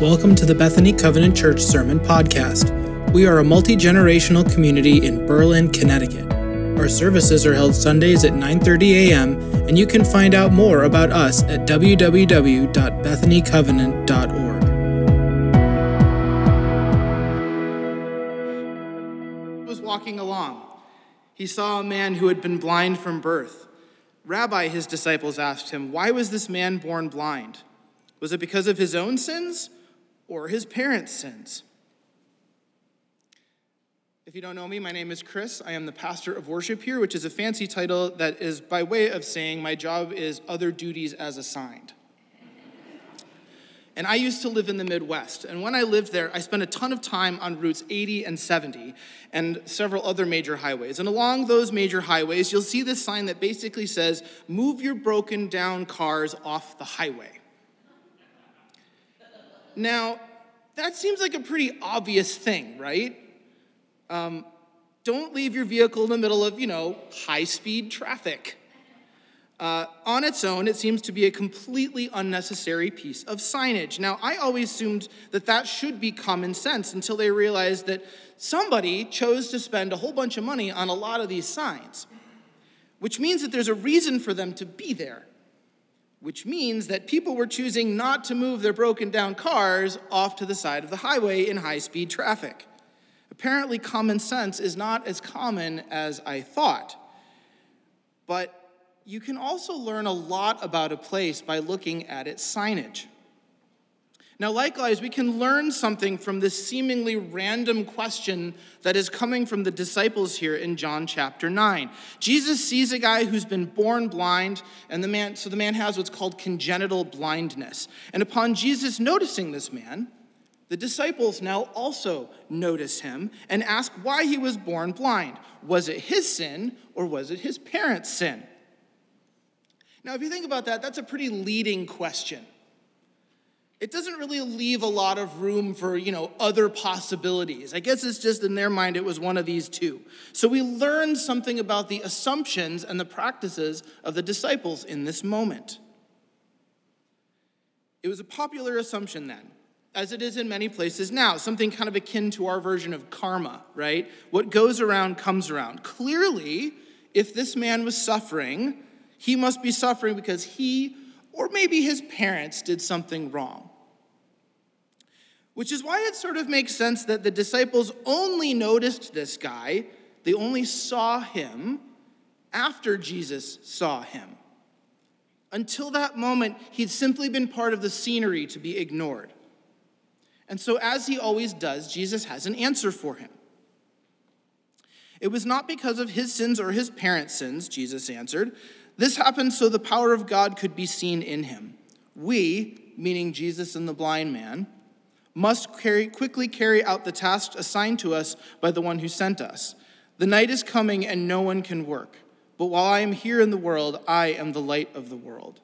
Welcome to the Bethany Covenant Church Sermon Podcast. We are a multi generational community in Berlin, Connecticut. Our services are held Sundays at 9:30 a.m., and you can find out more about us at www.bethanycovenant.org. He was walking along. He saw a man who had been blind from birth. Rabbi, his disciples asked him, Why was this man born blind? Was it because of his own sins or his parents' sins? If you don't know me, my name is Chris. I am the pastor of worship here, which is a fancy title that is by way of saying my job is other duties as assigned. And I used to live in the Midwest. And when I lived there, I spent a ton of time on routes 80 and 70 and several other major highways. And along those major highways, you'll see this sign that basically says, Move your broken down cars off the highway. Now, that seems like a pretty obvious thing, right? Um, don't leave your vehicle in the middle of, you know, high speed traffic. Uh, on its own, it seems to be a completely unnecessary piece of signage. Now, I always assumed that that should be common sense until they realized that somebody chose to spend a whole bunch of money on a lot of these signs, which means that there's a reason for them to be there, which means that people were choosing not to move their broken down cars off to the side of the highway in high speed traffic. Apparently, common sense is not as common as I thought. But you can also learn a lot about a place by looking at its signage. Now, likewise, we can learn something from this seemingly random question that is coming from the disciples here in John chapter 9. Jesus sees a guy who's been born blind, and the man, so the man has what's called congenital blindness. And upon Jesus noticing this man, the disciples now also notice him and ask why he was born blind. Was it his sin or was it his parents' sin? Now, if you think about that, that's a pretty leading question. It doesn't really leave a lot of room for, you know, other possibilities. I guess it's just in their mind it was one of these two. So we learn something about the assumptions and the practices of the disciples in this moment. It was a popular assumption then, as it is in many places now, something kind of akin to our version of karma, right? What goes around comes around. Clearly, if this man was suffering, he must be suffering because he or maybe his parents did something wrong. Which is why it sort of makes sense that the disciples only noticed this guy, they only saw him after Jesus saw him. Until that moment, he'd simply been part of the scenery to be ignored. And so, as he always does, Jesus has an answer for him. It was not because of his sins or his parents' sins, Jesus answered, this happened so the power of God could be seen in him. We, meaning Jesus and the blind man, must carry, quickly carry out the task assigned to us by the one who sent us. The night is coming and no one can work. But while I am here in the world, I am the light of the world.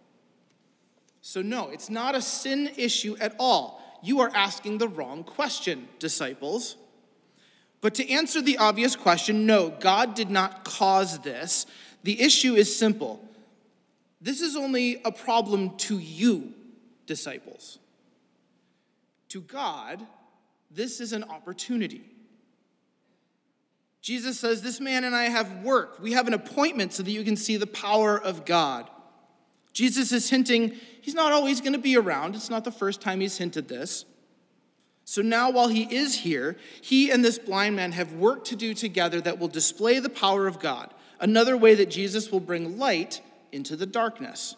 So, no, it's not a sin issue at all. You are asking the wrong question, disciples. But to answer the obvious question, no, God did not cause this. The issue is simple. This is only a problem to you, disciples. To God, this is an opportunity. Jesus says, This man and I have work. We have an appointment so that you can see the power of God. Jesus is hinting he's not always going to be around. It's not the first time he's hinted this. So now, while he is here, he and this blind man have work to do together that will display the power of God another way that Jesus will bring light into the darkness.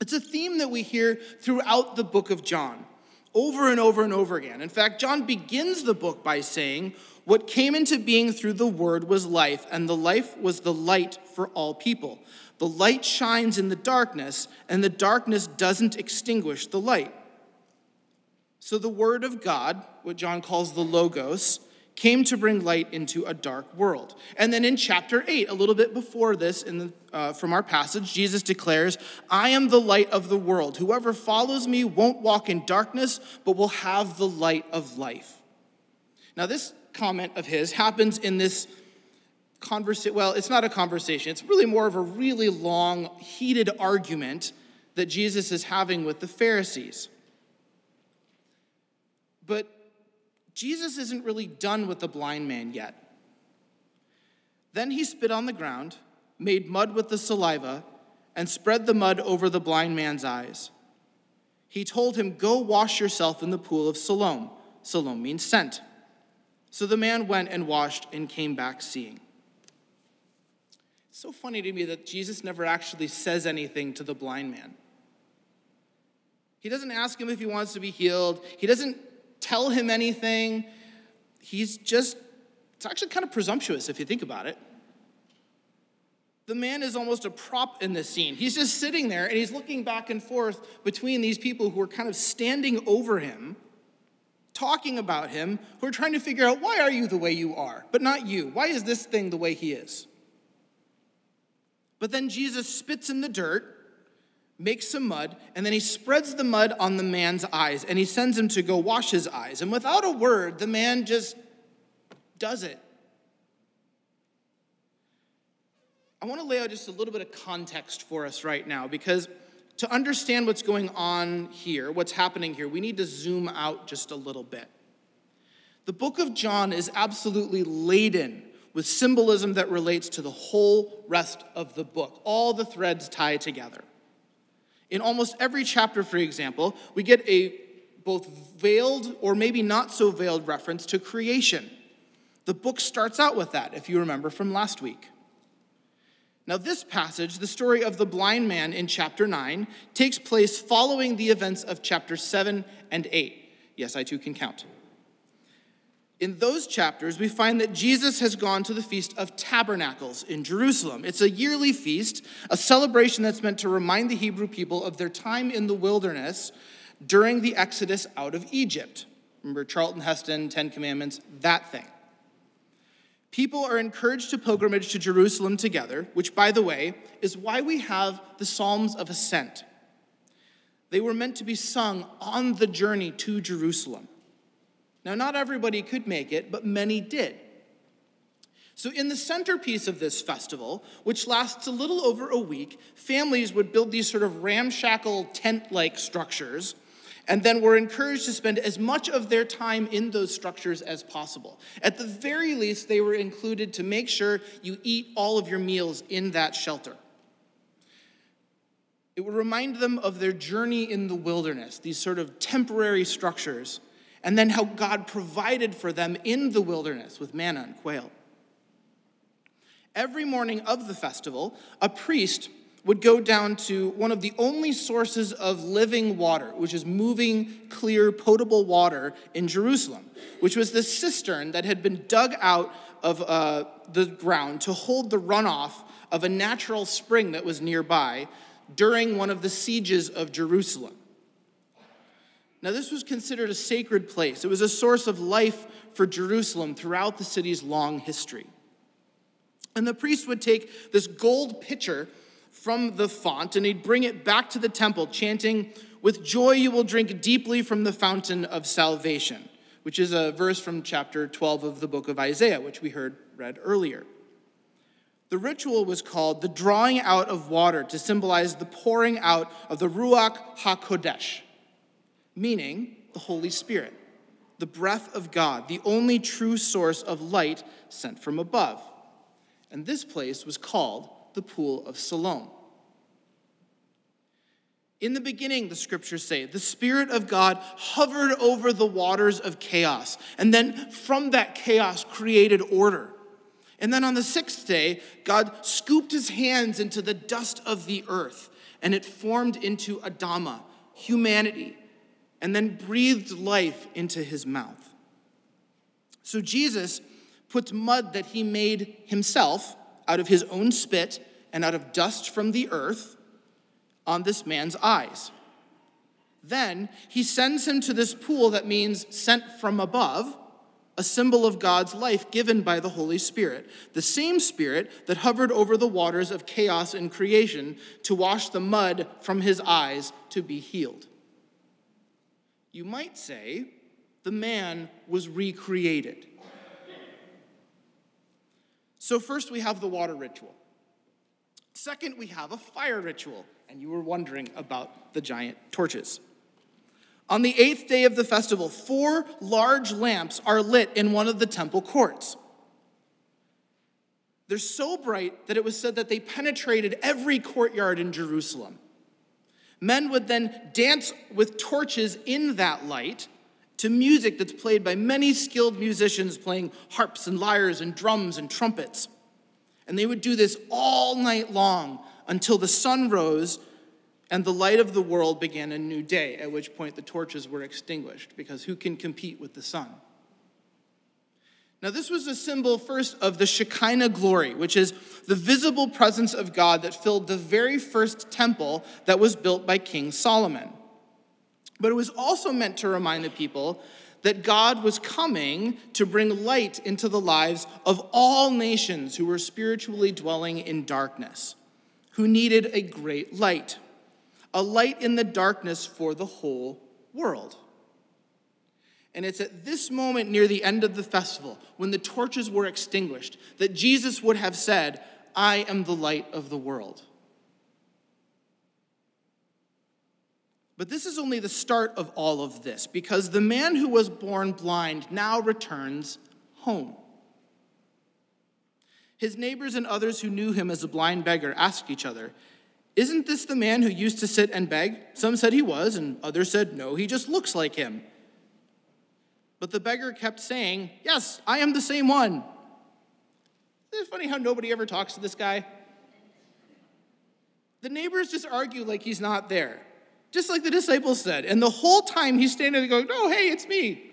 It's a theme that we hear throughout the book of John, over and over and over again. In fact, John begins the book by saying, What came into being through the word was life, and the life was the light for all people. The light shines in the darkness, and the darkness doesn't extinguish the light. So, the word of God, what John calls the Logos, came to bring light into a dark world. And then in chapter 8, a little bit before this, in the, uh, from our passage, Jesus declares, I am the light of the world. Whoever follows me won't walk in darkness, but will have the light of life. Now, this comment of his happens in this conversation. Well, it's not a conversation, it's really more of a really long, heated argument that Jesus is having with the Pharisees. But Jesus isn't really done with the blind man yet. Then he spit on the ground, made mud with the saliva, and spread the mud over the blind man's eyes. He told him, Go wash yourself in the pool of Siloam. Siloam means sent. So the man went and washed and came back seeing. It's so funny to me that Jesus never actually says anything to the blind man. He doesn't ask him if he wants to be healed, he doesn't tell him anything. He's just, it's actually kind of presumptuous if you think about it. The man is almost a prop in this scene. He's just sitting there and he's looking back and forth between these people who are kind of standing over him, talking about him, who are trying to figure out why are you the way you are, but not you? Why is this thing the way he is? But then Jesus spits in the dirt makes some mud, and then he spreads the mud on the man's eyes and he sends him to go wash his eyes. And without a word, the man just does it. I want to lay out just a little bit of context for us right now because to understand what's going on here, what's happening here, we need to zoom out just a little bit. The book of John is absolutely laden with symbolism that relates to the whole rest of the book. All the threads tie together. In almost every chapter, for example, we get a both veiled or maybe not so veiled reference to creation. The book starts out with that, if you remember from last week. Now, this passage, the story of the blind man in chapter 9, takes place following the events of chapter 7 and 8. Yes, I too can count. In those chapters, we find that Jesus has gone to the Feast of Tabernacles in Jerusalem. It's a yearly feast, a celebration that's meant to remind the Hebrew people of their time in the wilderness during the Exodus out of Egypt. Remember Charlton Heston, Ten Commandments, that thing. People are encouraged to pilgrimage to Jerusalem together, which, by the way, is why we have the Psalms of Ascent. They were meant to be sung on the journey to Jerusalem. Now, not everybody could make it, but many did. So, in the centerpiece of this festival, which lasts a little over a week, families would build these sort of ramshackle tent like structures and then were encouraged to spend as much of their time in those structures as possible. At the very least, they were included to make sure you eat all of your meals in that shelter. It would remind them of their journey in the wilderness, these sort of temporary structures and then how God provided for them in the wilderness with manna and quail. Every morning of the festival, a priest would go down to one of the only sources of living water, which is moving, clear, potable water in Jerusalem, which was the cistern that had been dug out of uh, the ground to hold the runoff of a natural spring that was nearby during one of the sieges of Jerusalem. Now, this was considered a sacred place. It was a source of life for Jerusalem throughout the city's long history. And the priest would take this gold pitcher from the font and he'd bring it back to the temple, chanting, With joy you will drink deeply from the fountain of salvation, which is a verse from chapter 12 of the book of Isaiah, which we heard read earlier. The ritual was called the drawing out of water to symbolize the pouring out of the Ruach HaKodesh meaning the Holy Spirit, the breath of God, the only true source of light sent from above. And this place was called the Pool of Siloam. In the beginning, the scriptures say, the Spirit of God hovered over the waters of chaos, and then from that chaos created order. And then on the sixth day, God scooped his hands into the dust of the earth, and it formed into Adama, humanity, and then breathed life into his mouth. So Jesus puts mud that he made himself out of his own spit and out of dust from the earth on this man's eyes. Then he sends him to this pool that means sent from above, a symbol of God's life given by the Holy Spirit, the same Spirit that hovered over the waters of chaos and creation to wash the mud from his eyes to be healed. You might say the man was recreated. So, first we have the water ritual. Second, we have a fire ritual. And you were wondering about the giant torches. On the eighth day of the festival, four large lamps are lit in one of the temple courts. They're so bright that it was said that they penetrated every courtyard in Jerusalem. Men would then dance with torches in that light to music that's played by many skilled musicians playing harps and lyres and drums and trumpets. And they would do this all night long until the sun rose and the light of the world began a new day, at which point the torches were extinguished, because who can compete with the sun? Now, this was a symbol first of the Shekinah glory, which is the visible presence of God that filled the very first temple that was built by King Solomon. But it was also meant to remind the people that God was coming to bring light into the lives of all nations who were spiritually dwelling in darkness, who needed a great light a light in the darkness for the whole world. And it's at this moment near the end of the festival, when the torches were extinguished, that Jesus would have said, I am the light of the world. But this is only the start of all of this, because the man who was born blind now returns home. His neighbors and others who knew him as a blind beggar asked each other, isn't this the man who used to sit and beg? Some said he was, and others said, No, he just looks like him. But the beggar kept saying, Yes, I am the same one. Isn't it funny how nobody ever talks to this guy? The neighbors just argue like he's not there, just like the disciples said. And the whole time he's standing there going, Oh, hey, it's me.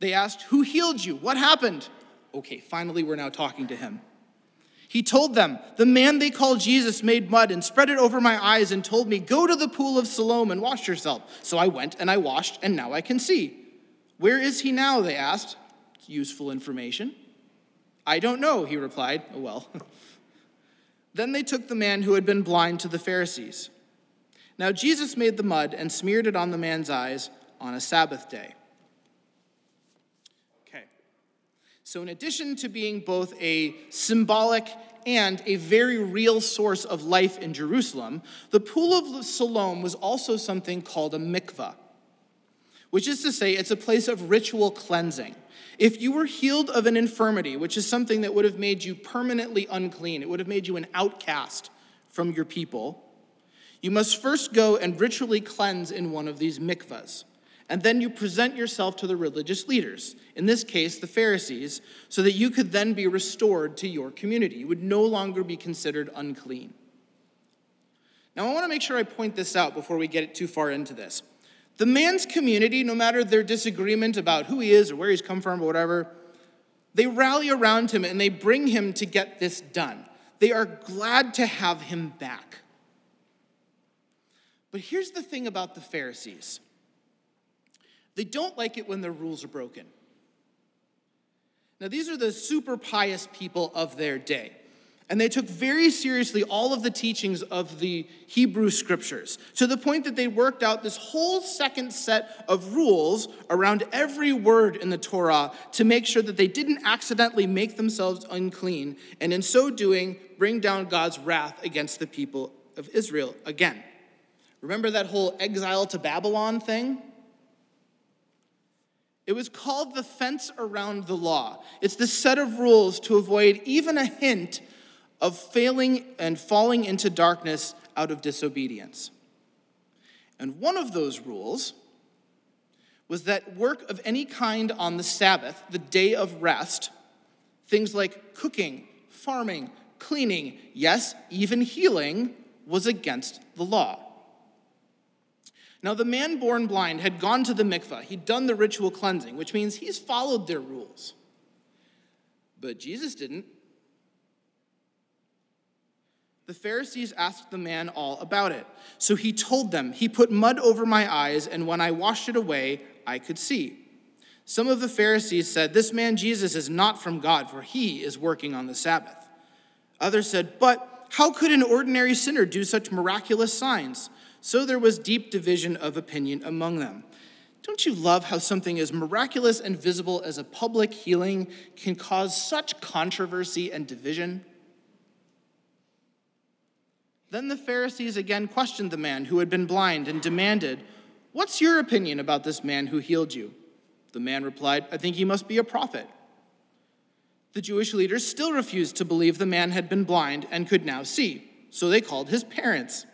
They asked, Who healed you? What happened? Okay, finally, we're now talking to him. He told them, The man they call Jesus made mud and spread it over my eyes and told me, Go to the pool of Siloam and wash yourself. So I went and I washed, and now I can see. Where is he now? They asked. Useful information. I don't know, he replied. Oh, well. then they took the man who had been blind to the Pharisees. Now Jesus made the mud and smeared it on the man's eyes on a Sabbath day. Okay. So, in addition to being both a symbolic and a very real source of life in Jerusalem, the Pool of Siloam was also something called a mikvah, which is to say, it's a place of ritual cleansing. If you were healed of an infirmity, which is something that would have made you permanently unclean, it would have made you an outcast from your people, you must first go and ritually cleanse in one of these mikvahs and then you present yourself to the religious leaders, in this case, the Pharisees, so that you could then be restored to your community. You would no longer be considered unclean. Now, I want to make sure I point this out before we get too far into this. The man's community, no matter their disagreement about who he is or where he's come from or whatever, they rally around him and they bring him to get this done. They are glad to have him back. But here's the thing about the Pharisees they don't like it when their rules are broken. Now, these are the super pious people of their day. And they took very seriously all of the teachings of the Hebrew scriptures to the point that they worked out this whole second set of rules around every word in the Torah to make sure that they didn't accidentally make themselves unclean, and in so doing, bring down God's wrath against the people of Israel again. Remember that whole exile to Babylon thing? It was called the fence around the law. It's the set of rules to avoid even a hint of failing and falling into darkness out of disobedience. And one of those rules was that work of any kind on the Sabbath, the day of rest, things like cooking, farming, cleaning, yes, even healing, was against the law. Now, the man born blind had gone to the mikvah. He'd done the ritual cleansing, which means he's followed their rules. But Jesus didn't. The Pharisees asked the man all about it. So he told them, He put mud over my eyes, and when I washed it away, I could see. Some of the Pharisees said, This man Jesus is not from God, for he is working on the Sabbath. Others said, But how could an ordinary sinner do such miraculous signs? So there was deep division of opinion among them. Don't you love how something as miraculous and visible as a public healing can cause such controversy and division? Then the Pharisees again questioned the man who had been blind and demanded, What's your opinion about this man who healed you? The man replied, I think he must be a prophet. The Jewish leaders still refused to believe the man had been blind and could now see, so they called his parents.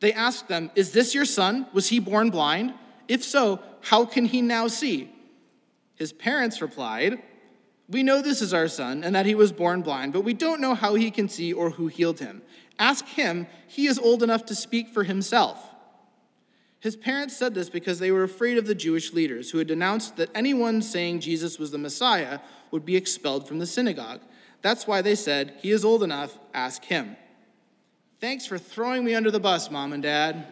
They asked them, Is this your son? Was he born blind? If so, how can he now see? His parents replied, We know this is our son and that he was born blind, but we don't know how he can see or who healed him. Ask him, he is old enough to speak for himself. His parents said this because they were afraid of the Jewish leaders who had denounced that anyone saying Jesus was the Messiah would be expelled from the synagogue. That's why they said, He is old enough, ask him. Thanks for throwing me under the bus, mom and dad.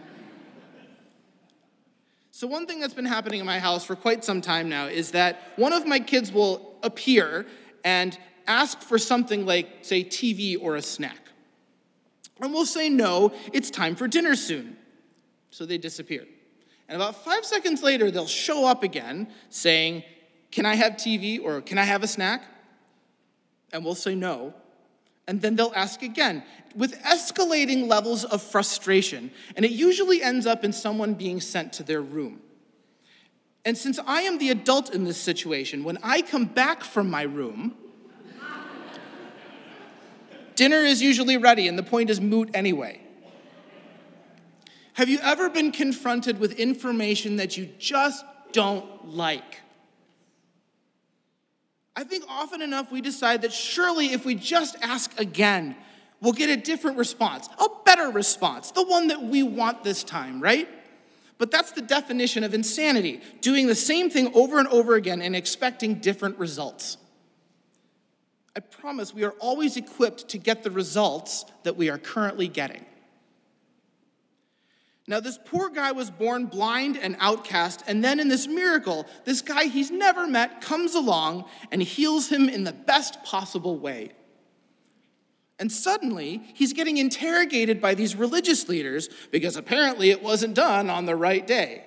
So, one thing that's been happening in my house for quite some time now is that one of my kids will appear and ask for something like, say, TV or a snack. And we'll say, no, it's time for dinner soon. So they disappear. And about five seconds later, they'll show up again saying, Can I have TV or can I have a snack? And we'll say no. And then they'll ask again with escalating levels of frustration. And it usually ends up in someone being sent to their room. And since I am the adult in this situation, when I come back from my room, dinner is usually ready and the point is moot anyway. Have you ever been confronted with information that you just don't like? I think often enough we decide that surely if we just ask again, we'll get a different response, a better response, the one that we want this time, right? But that's the definition of insanity doing the same thing over and over again and expecting different results. I promise we are always equipped to get the results that we are currently getting. Now, this poor guy was born blind and outcast, and then in this miracle, this guy he's never met comes along and heals him in the best possible way. And suddenly, he's getting interrogated by these religious leaders because apparently it wasn't done on the right day.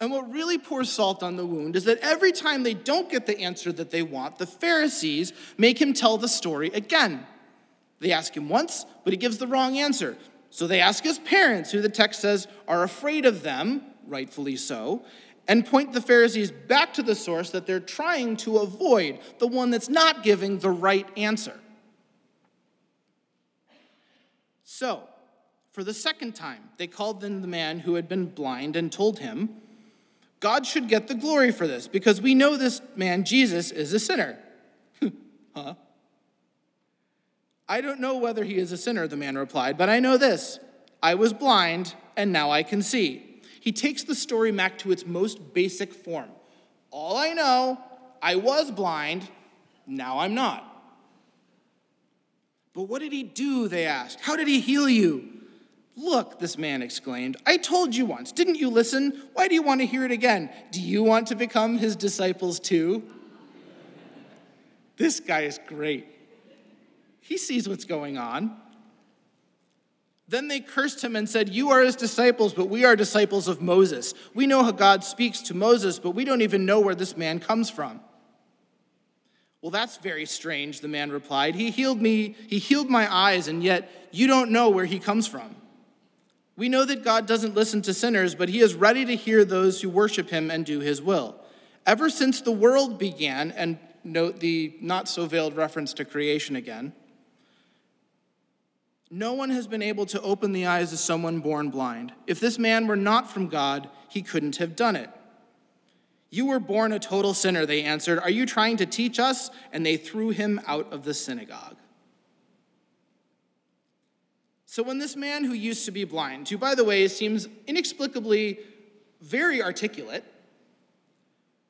And what really pours salt on the wound is that every time they don't get the answer that they want, the Pharisees make him tell the story again. They ask him once, but he gives the wrong answer. So they ask his parents, who the text says are afraid of them, rightfully so, and point the Pharisees back to the source that they're trying to avoid, the one that's not giving the right answer. So, for the second time, they called in the man who had been blind and told him, God should get the glory for this because we know this man, Jesus, is a sinner. huh? I don't know whether he is a sinner, the man replied, but I know this I was blind, and now I can see. He takes the story back to its most basic form. All I know, I was blind, now I'm not. But what did he do? They asked. How did he heal you? Look, this man exclaimed, I told you once. Didn't you listen? Why do you want to hear it again? Do you want to become his disciples too? This guy is great. He sees what's going on. Then they cursed him and said, You are his disciples, but we are disciples of Moses. We know how God speaks to Moses, but we don't even know where this man comes from. Well, that's very strange, the man replied. He healed me, he healed my eyes, and yet you don't know where he comes from. We know that God doesn't listen to sinners, but he is ready to hear those who worship him and do his will. Ever since the world began, and note the not so veiled reference to creation again, no one has been able to open the eyes of someone born blind. If this man were not from God, he couldn't have done it. You were born a total sinner, they answered. Are you trying to teach us? And they threw him out of the synagogue. So, when this man who used to be blind, who, by the way, seems inexplicably very articulate,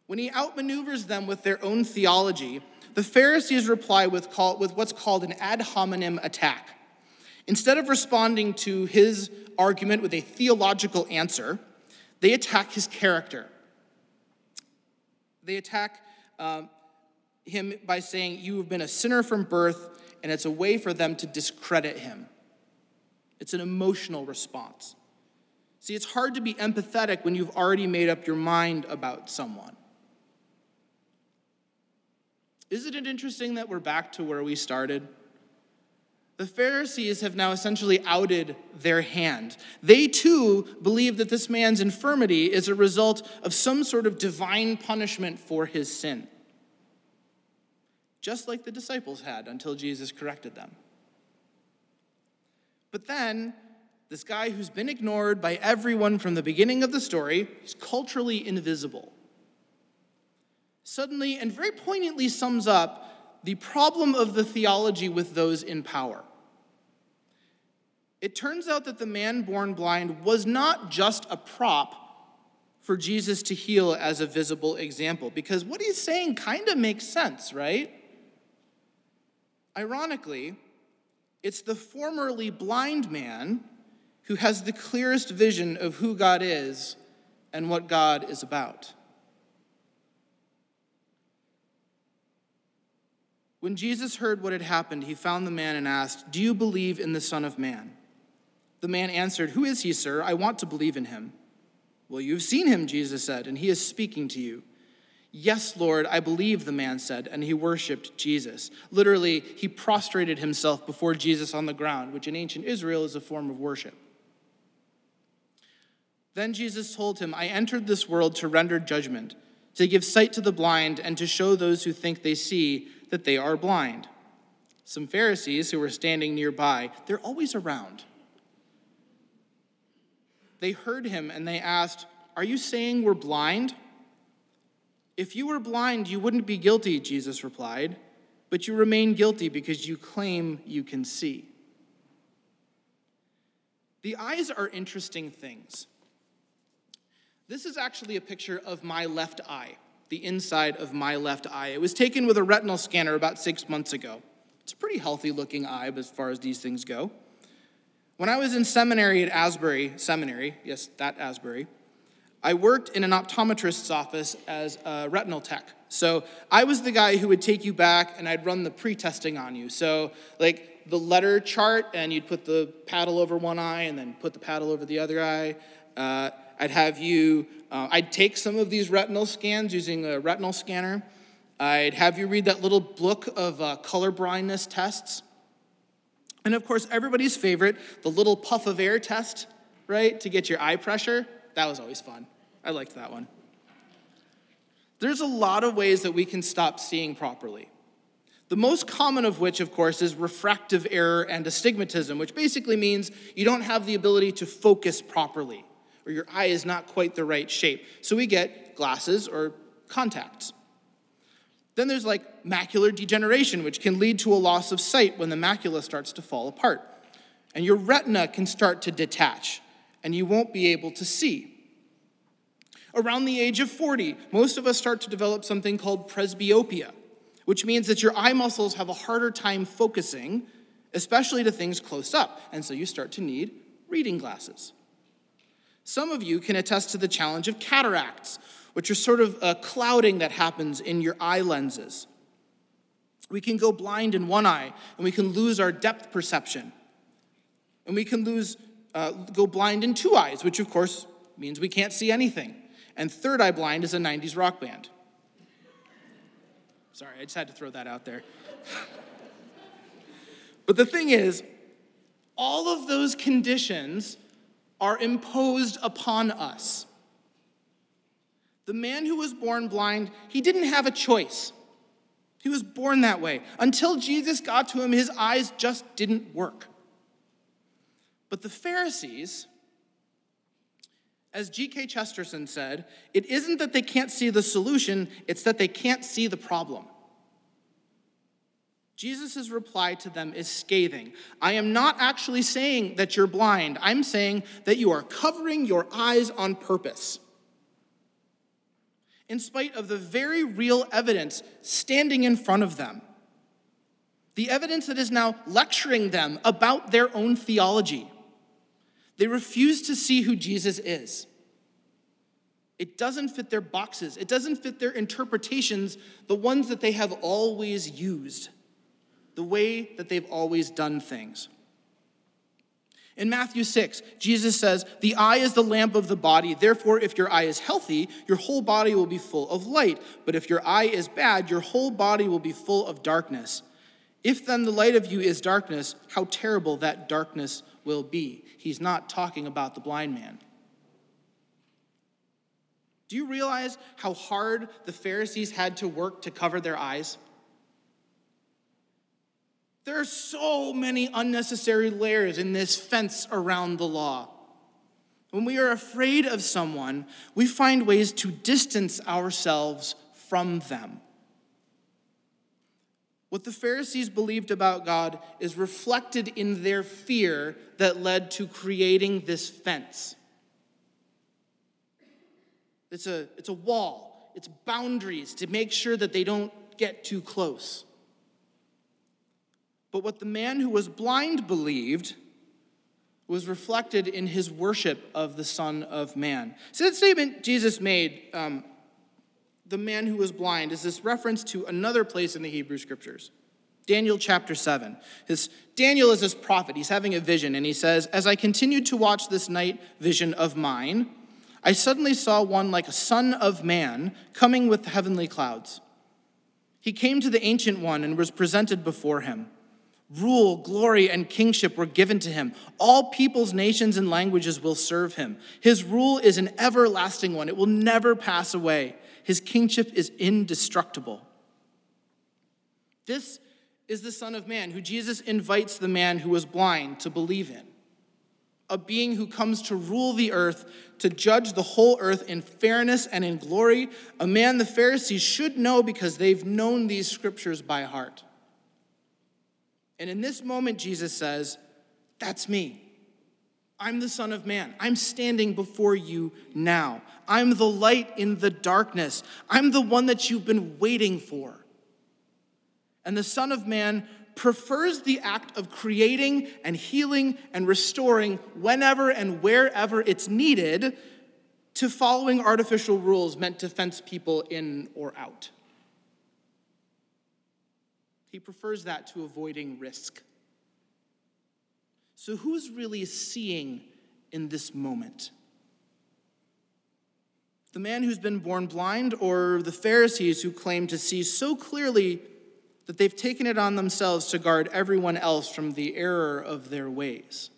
when he outmaneuvers them with their own theology, the Pharisees reply with, call, with what's called an ad hominem attack. Instead of responding to his argument with a theological answer, they attack his character. They attack um, him by saying, You have been a sinner from birth, and it's a way for them to discredit him. It's an emotional response. See, it's hard to be empathetic when you've already made up your mind about someone. Isn't it interesting that we're back to where we started? the Pharisees have now essentially outed their hand. They too believe that this man's infirmity is a result of some sort of divine punishment for his sin, just like the disciples had until Jesus corrected them. But then, this guy who's been ignored by everyone from the beginning of the story, he's culturally invisible, suddenly and very poignantly sums up the problem of the theology with those in power. It turns out that the man born blind was not just a prop for Jesus to heal as a visible example, because what he's saying kind of makes sense, right? Ironically, it's the formerly blind man who has the clearest vision of who God is and what God is about. When Jesus heard what had happened, he found the man and asked, Do you believe in the Son of Man? The man answered, Who is he, sir? I want to believe in him. Well, you've seen him, Jesus said, and he is speaking to you. Yes, Lord, I believe, the man said, and he worshiped Jesus. Literally, he prostrated himself before Jesus on the ground, which in ancient Israel is a form of worship. Then Jesus told him, I entered this world to render judgment, to give sight to the blind, and to show those who think they see that they are blind. Some Pharisees who were standing nearby, they're always around. They heard him and they asked, Are you saying we're blind? If you were blind, you wouldn't be guilty, Jesus replied, but you remain guilty because you claim you can see. The eyes are interesting things. This is actually a picture of my left eye the inside of my left eye. It was taken with a retinal scanner about six months ago. It's a pretty healthy looking eye as far as these things go. When I was in seminary at Asbury Seminary, yes, that Asbury, I worked in an optometrist's office as a retinal tech. So I was the guy who would take you back and I'd run the pre testing on you. So, like the letter chart, and you'd put the paddle over one eye and then put the paddle over the other eye. Uh, I'd have you, uh, I'd take some of these retinal scans using a retinal scanner. I'd have you read that little book of uh, color blindness tests. And of course, everybody's favorite, the little puff of air test, right, to get your eye pressure. That was always fun. I liked that one. There's a lot of ways that we can stop seeing properly. The most common of which, of course, is refractive error and astigmatism, which basically means you don't have the ability to focus properly or your eye is not quite the right shape. So we get glasses or contacts. Then there's like macular degeneration, which can lead to a loss of sight when the macula starts to fall apart. And your retina can start to detach, and you won't be able to see. Around the age of 40, most of us start to develop something called presbyopia, which means that your eye muscles have a harder time focusing, especially to things close up. And so you start to need reading glasses. Some of you can attest to the challenge of cataracts, which are sort of a clouding that happens in your eye lenses. We can go blind in one eye, and we can lose our depth perception. And we can lose, uh, go blind in two eyes, which of course means we can't see anything. And third eye blind is a 90s rock band. Sorry, I just had to throw that out there. but the thing is, all of those conditions are imposed upon us. The man who was born blind, he didn't have a choice. He was born that way. Until Jesus got to him, his eyes just didn't work. But the Pharisees, as G.K. Chesterton said, it isn't that they can't see the solution, it's that they can't see the problem. Jesus' reply to them is scathing. I am not actually saying that you're blind, I'm saying that you are covering your eyes on purpose. In spite of the very real evidence standing in front of them, the evidence that is now lecturing them about their own theology, they refuse to see who Jesus is. It doesn't fit their boxes, it doesn't fit their interpretations, the ones that they have always used the way that they've always done things. In Matthew 6, Jesus says, The eye is the lamp of the body. Therefore, if your eye is healthy, your whole body will be full of light. But if your eye is bad, your whole body will be full of darkness. If then the light of you is darkness, how terrible that darkness will be. He's not talking about the blind man. Do you realize how hard the Pharisees had to work to cover their eyes? There are so many unnecessary layers in this fence around the law. When we are afraid of someone, we find ways to distance ourselves from them. What the Pharisees believed about God is reflected in their fear that led to creating this fence. It's a, it's a wall, it's boundaries to make sure that they don't get too close. But what the man who was blind believed was reflected in his worship of the Son of Man. So, that statement Jesus made um, the man who was blind is this reference to another place in the Hebrew scriptures. Daniel chapter 7. His, Daniel is this prophet. He's having a vision, and he says, As I continued to watch this night vision of mine, I suddenly saw one like a son of man coming with heavenly clouds. He came to the ancient one and was presented before him. Rule, glory, and kingship were given to him. All peoples, nations, and languages will serve him. His rule is an everlasting one, it will never pass away. His kingship is indestructible. This is the Son of Man, who Jesus invites the man who was blind to believe in. A being who comes to rule the earth, to judge the whole earth in fairness and in glory. A man the Pharisees should know because they've known these scriptures by heart. And in this moment, Jesus says, That's me. I'm the Son of Man. I'm standing before you now. I'm the light in the darkness. I'm the one that you've been waiting for. And the Son of Man prefers the act of creating and healing and restoring whenever and wherever it's needed to following artificial rules meant to fence people in or out. He prefers that to avoiding risk. So, who's really seeing in this moment? The man who's been born blind, or the Pharisees who claim to see so clearly that they've taken it on themselves to guard everyone else from the error of their ways?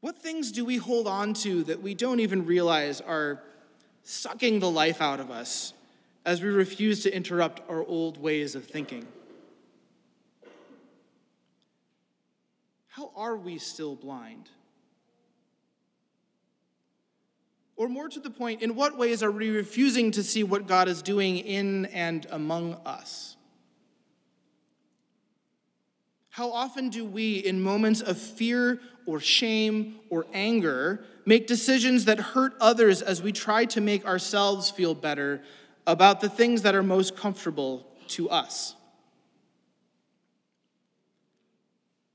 What things do we hold on to that we don't even realize are sucking the life out of us as we refuse to interrupt our old ways of thinking? How are we still blind? Or more to the point, in what ways are we refusing to see what God is doing in and among us? How often do we, in moments of fear or shame or anger, make decisions that hurt others as we try to make ourselves feel better about the things that are most comfortable to us?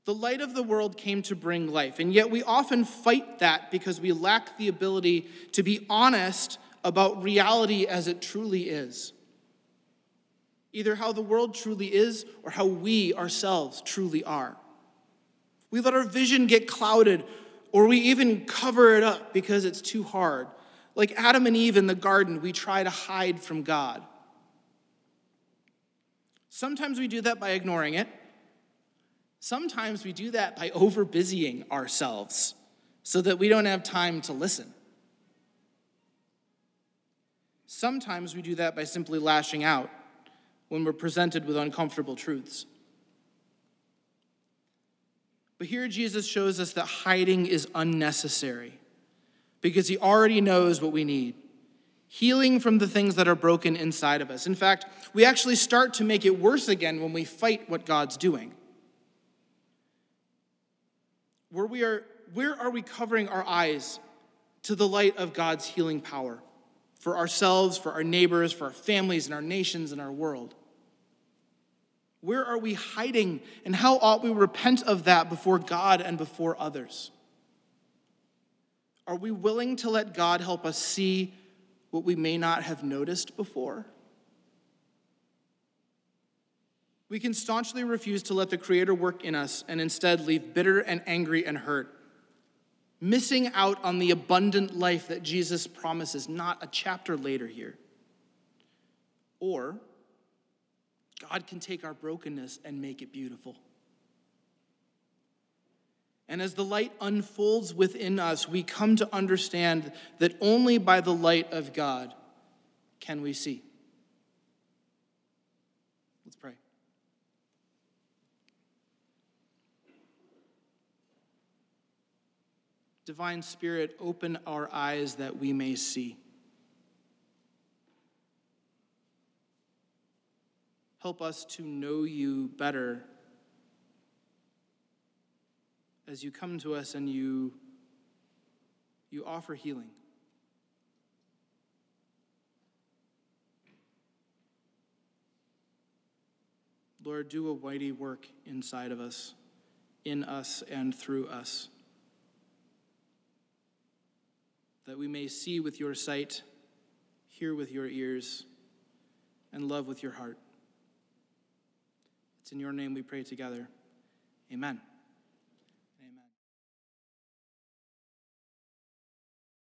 The light of the world came to bring life, and yet we often fight that because we lack the ability to be honest about reality as it truly is. Either how the world truly is or how we ourselves truly are. We let our vision get clouded, or we even cover it up because it's too hard. Like Adam and Eve in the garden, we try to hide from God. Sometimes we do that by ignoring it. Sometimes we do that by overbusying ourselves so that we don't have time to listen. Sometimes we do that by simply lashing out when we're presented with uncomfortable truths. But here Jesus shows us that hiding is unnecessary because he already knows what we need healing from the things that are broken inside of us. In fact, we actually start to make it worse again when we fight what God's doing where we are, where are we covering our eyes to the light of God's healing power for ourselves, for our neighbors, for our families, and our nations, and our world? Where are we hiding, and how ought we repent of that before God and before others? Are we willing to let God help us see what we may not have noticed before? We can staunchly refuse to let the Creator work in us and instead leave bitter and angry and hurt, missing out on the abundant life that Jesus promises not a chapter later here. Or God can take our brokenness and make it beautiful. And as the light unfolds within us, we come to understand that only by the light of God can we see. Let's pray. Divine Spirit, open our eyes that we may see. Help us to know you better as you come to us and you, you offer healing. Lord, do a mighty work inside of us, in us, and through us, that we may see with your sight, hear with your ears, and love with your heart. It's in your name we pray together. Amen.